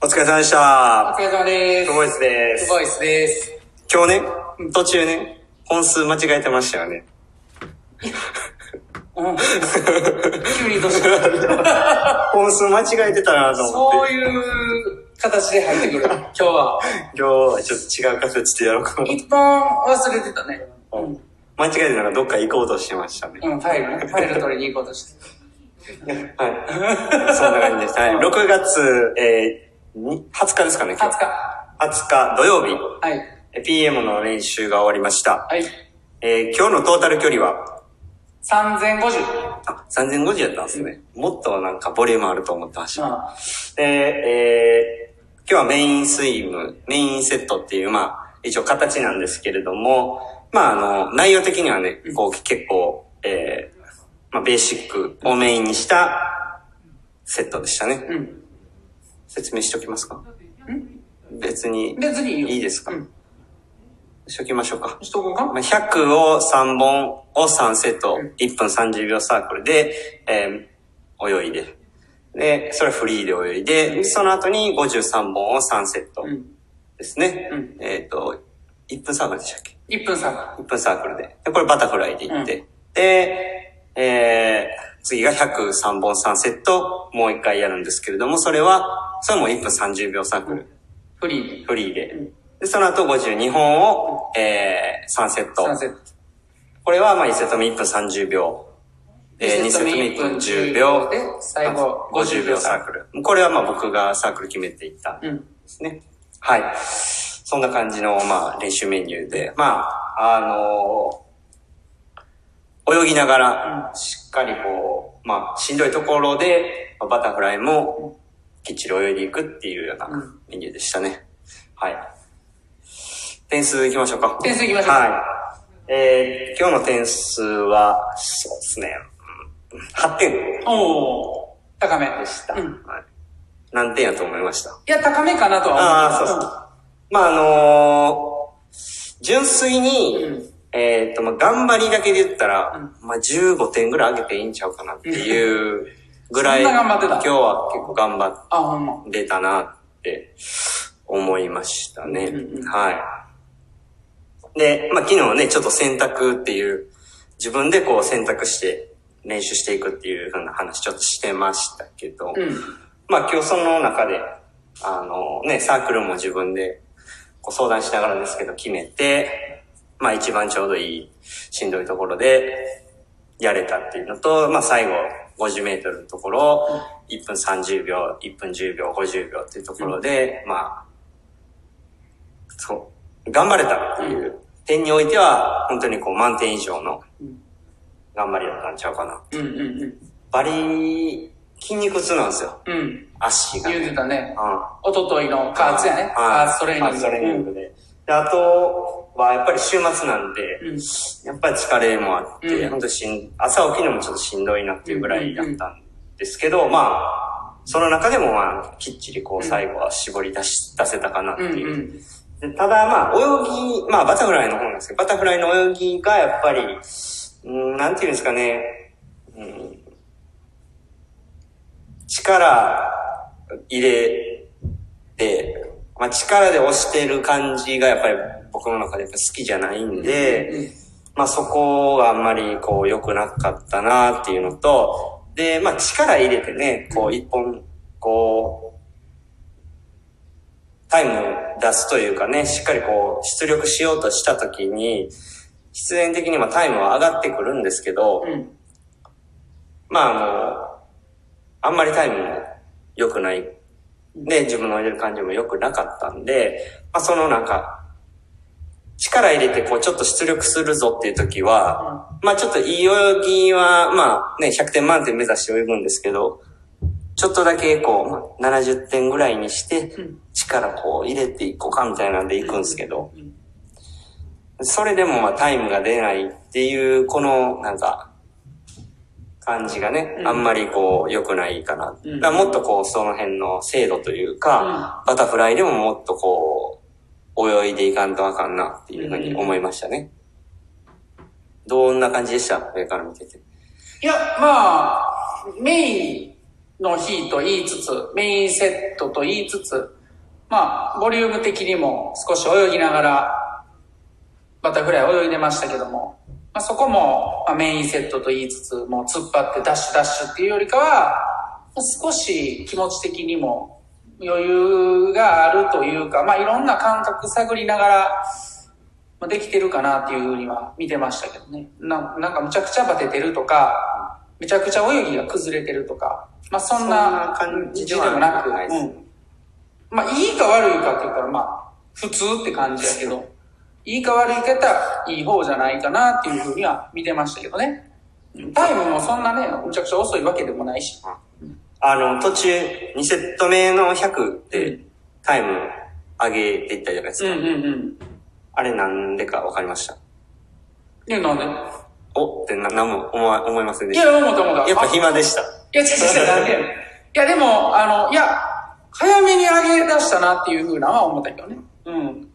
お疲れ様でしおた。疲れ様です。クボイスですクボイスです。今日ね、途中ね、本数間違えてましたよね。うん。急にどうした本数間違えてたなと思って。そういう形で入ってくる。今日は。今日はちょっと違う形でやろうかな。一本忘れてたね。うん。間違えてなんかどっか行こうとしてましたね。うん、ファイルね。ファイル取りに行こうとして。はい。そんな感じです。はい。6月、えー、に20日ですかね、今20日。日。20日土曜日、はい。え PM の練習が終わりました。はい。えー、今日のトータル距離は、3050。あ、3050やったんですね。もっとなんかボリュームあると思ってました。あで、えー、今日はメインスイム、メインセットっていう、まあ、一応形なんですけれども、まあ、あの、内容的にはね、こう、結構、えー、まあ、ベーシックをメインにしたセットでしたね。うん。説明しときますか？別に、別にいいよ。いいですか、うんしときましょうか。しとこうか？まあ、100を3本を3セット、1分30秒サークルで、えー泳いで。で、それはフリーで泳いで、でその後に53本を3セットうん。ですね。うんえっ、と、1分サークルでしたっけ？1分差。?1 分サークルで。で、これバタフライでいって。で、えー、次が103本3セット、もう一回やるんですけれども、それは、それも1分30秒サークル、フリーで。フリーで。で、その後52本を、えー、3セット。3セット。これは、まあ、1セット目1分30秒。えー、2セット目1分10秒。で、最後50秒サークル。これは、まあ、僕がサークル決めていったんでうん。すね。はい。そんな感じの、まあ、練習メニューで、まあ、あのー泳ぎながら、しっかりこう、まあ、しんどいところで、まあバタフライも、きっちり泳いでいくっていうようなうんメニューでしたね。はい。点数いきましょうか。点数いきましょうはい。えー、今日の点数は、そうですね、うん8点でおー。高め。した。うん。はい。何点やと思いました？いや、高めかなとは思ああ、うけど。そうそう。まあ、あのー純粋に、うんえっ、と、まあ、頑張りだけで言ったら、うまあ、15点ぐらい上げていいんちゃうかなっていう ぐらい、今日は結構頑張。ってたなって思いましたね。うんうんはい。で、まあ、昨日ね、ちょっと選択っていう、自分でこう選択して練習していくっていう風な話ちょっとしてましたけど、うん。まあ今日その中で、あのね、サークルも自分でこう相談しながらですけど決めて、まあ一番ちょうどいいしんどいところでやれたっていうのと、まあ最後50メートルのところを1分30秒、1分10秒、50秒っていうところで、まあ、そう、頑張れたっていう点においては、本当にこう満点以上のうん頑張りだったんちゃうかな。うんうんうん。バリ、筋肉痛なんですよ。うん。足が、言うてたね。うん。おとといの加圧やね。加圧トレーニング。パーツトレーニングで。で、あとはやっぱり週末なんで、うん。やっぱり疲れもあって、うん本当しん、朝起きるのもちょっとしんどいなっていうぐらいだったんですけど、まあ、その中でもまあ、きっちりこう最後は絞り出し、出せたかなってうんいう。うん。でただまあ、泳ぎ、まあバタフライの方なんですけど、バタフライの泳ぎがやっぱり、うん、なんていうんですかね、うん、力入れて、まあ力で押してる感じがやっぱり僕の中で好きじゃないんで、まあそこがあんまりこう良くなかったなっていうのと、で、まあ力入れてね、こう一本、こう、タイムを出すというかね、しっかりこう出力しようとしたときに、必然的にまあタイムは上がってくるんですけど、うん。まああの、あんまりタイムも良くない。で、自分の入れる感じも良くなかったんで、まあそのなんか、力入れてこうちょっと出力するぞっていう時は、まあちょっといい泳ぎは、まあね、100点満点目指して泳ぐんですけど、ちょっとだけこう、まあ70点ぐらいにして、力こう入れていこうかみたいなんで行くんですけど、それでもまあタイムが出ないっていう、このなんか、感じがね、うんあんまりこう良くないかな。うんだもっとこうその辺の精度というか、バタフライでももっとこう、泳いでいかんとあかんなっていうふうに思いましたね。どんな感じでした？上から見てて。いや、まあ、メインの日と言いつつ、メインセットと言いつつ、まあ、ボリューム的にも少し泳ぎながら、バタフライ泳いでましたけども、まあ、そこも、まあ、メインセットと言いつつ、もう突っ張ってダッシュダッシュっていうよりかは、少し気持ち的にも余裕があるというか、まあ、いろんな感覚探りながら、まあ、できてるかなっていうふうには見てましたけどね。ななんかむちゃくちゃバテてるとか、めちゃくちゃ泳ぎが崩れてるとか、まあそんな感じでもなく、うん。まあいいか悪いかって言ったらまあ普通って感じやけど、いいか悪いか言ったらいい方じゃないかなっていうふうには見てましたけどね。タイムもそんなね、むちゃくちゃ遅いわけでもないし。あの、途中、2セット目の100でタイム上げていったじゃないですか。うんうんうん。あれなんでかわかりました？え、なんで？おってな、なんも思わ思いませんでいした。や、思った思った。やっぱあ暇でした。いや、違う違う、なんでいや、でも、あの、いや、早めに上げ出したなっていうふうなのは思ったけどね。うん。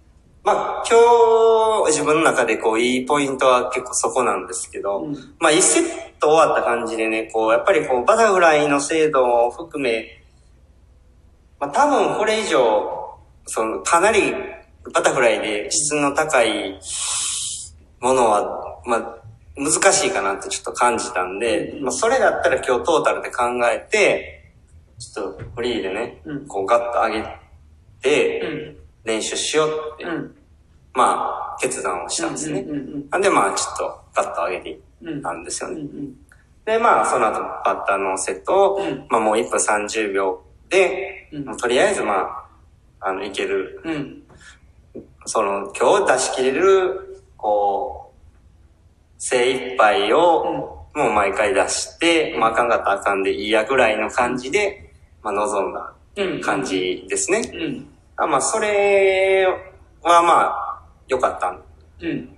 まあ、今日、自分の中でこう、いいポイントは結構そこなんですけど、うん。まあ、1セット終わった感じでね、こう、やっぱりこう、バタフライの精度を含め、まあ、多分これ以上、その、かなりバタフライで質の高いものは、まあ、難しいかなってちょっと感じたんで、まあ、それだったら今日トータルで考えて、ちょっとフリーでね、うん。こうガッと上げて、うん。練習しようって、うん。まあ、決断をしたんですね。うんうんうんなんでまあ、ちょっとガッと上げていっうん。たんですよね。うんで、まあ、その後、バッターのセットを、うんまあもう1分30秒で、とりあえずまあ、あの、いける、うん。うん。その、今日出し切れる、こう、精一杯を、もう毎回出して、まあ、あかんかったらあかんでいいやぐらいの感じで、まあ、望んだうん。感。じですね。うん。あまあ、それはまあ、良かったんうん。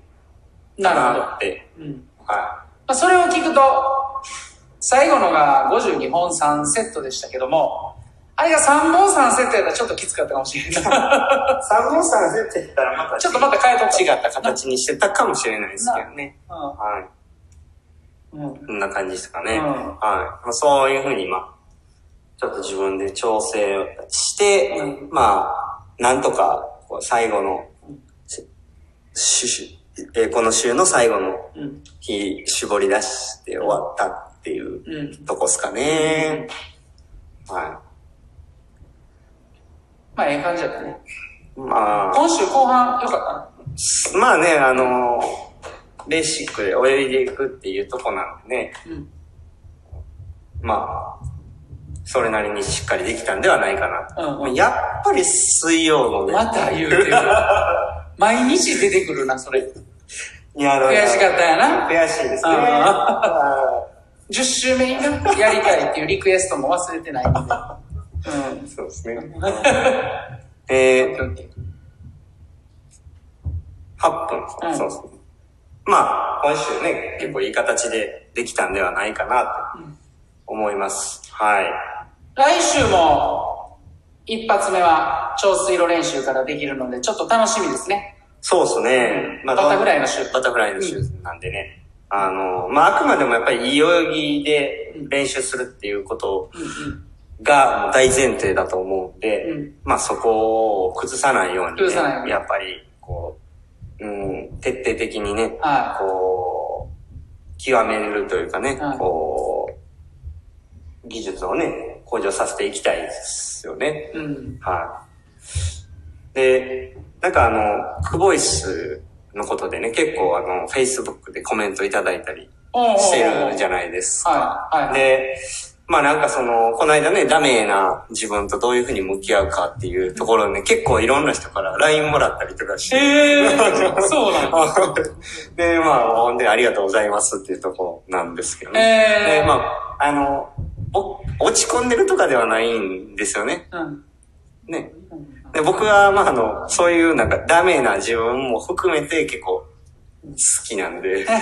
だなるほど。なって。うん。はまあ、それを聞くと、最後のが52本3セットでしたけども、あれが3本3セットやったらちょっときつかったかもしれない。い。3本3セットやったらまたちょっとまた変えと違った形にしてたかもしれないですけどね。はい。うん。うん。こんな感じですかね。うんはい。まあ、そういうふうに、まあ、ちょっと自分で調整をして、うんまあ、なんとか、最後の、えーこの週の最後のうん。日、絞り出して終わったっていううん。とこですかね。はまあ、ええ感じだったね。い。まあ、今週後半良かっまあね、あのベーシックで泳いでいくっていうとこなんでね。うん。まあ、それなりにしっかりできたんではないかなと。うんうんやっぱり水曜のね、また言うてる。毎日出てくるな、それ。いや悔しかったんやな。悔しいですね。あ10週目やりたいっていうリクエストも忘れてないんで。うん。そうですね。えー、8分、うんそうですね。まあ、今週ね、結構いい形でできたんではないかなと思います。はい。来週も、一発目は、超水路練習からできるので、ちょっと楽しみですね。そうですね。バタフライの週バタフライの週なんでね。あの、まあ、あくまでもやっぱりいい泳ぎで練習するっていうことうんうん。が大前提だと思うんで、うんまあそこを崩さないように、ね、やっぱり、こう、うん、徹底的にね、はこう、極めるというかね、はいこう、技術をね、向上させていきたいですよね。い。うん。はい。で、なんかあの、クボイスのことでね、結構あの、Facebook でコメントいただいたりしてるじゃないですか。はい。はい。で、まあなんかその、この間ね、ダメな自分とどういうふうに向き合うかっていうところでね、結構いろんな人から LINE もらったりとかして。へー、そうなんだ。で、まあ、ほんでありがとうございますっていうところなんですけどね。えーで、まあ、あの、お落ち込んでるとかではないんですよね。うん。ね。で僕は、まあ、あの、そういうなんかダメな自分も含めて結構好きなんで。ま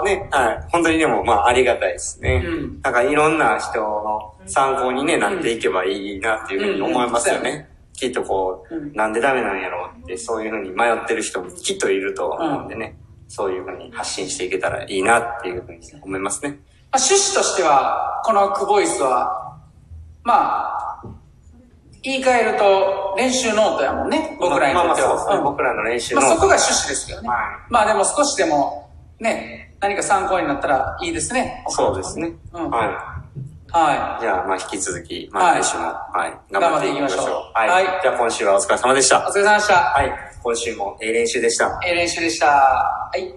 あね、はい。本当にでも、まあ、ありがたいですね。うんなんかいろんな人の参考にね、なっていけばいいなっていうふうに思いますようんうんね。きっとこう、うんなんでダメなんやろうって、そういうふうに迷ってる人もきっといると思うんでね。そういうふうに発信していけたらいいなっていうふうに思いますね。あ、趣旨としては、このクボイスは、まあ、言い換えると練習ノートやもんね、僕らにとっては。まあまあそうですね。うん僕らの練習の。まあ、そこが趣旨ですけどね。はいまあでも少しでも、ね、何か参考になったらいいですね。そうですね。うんははい。じゃあ、まあ、引き続き、まあ、来週も、はい。頑張っていきましょう。はい。はいじゃあ、今週はお疲れ様でしい。おた。疲れ様でした。はい。今週も、えー練習でした。えー練習でした。はい。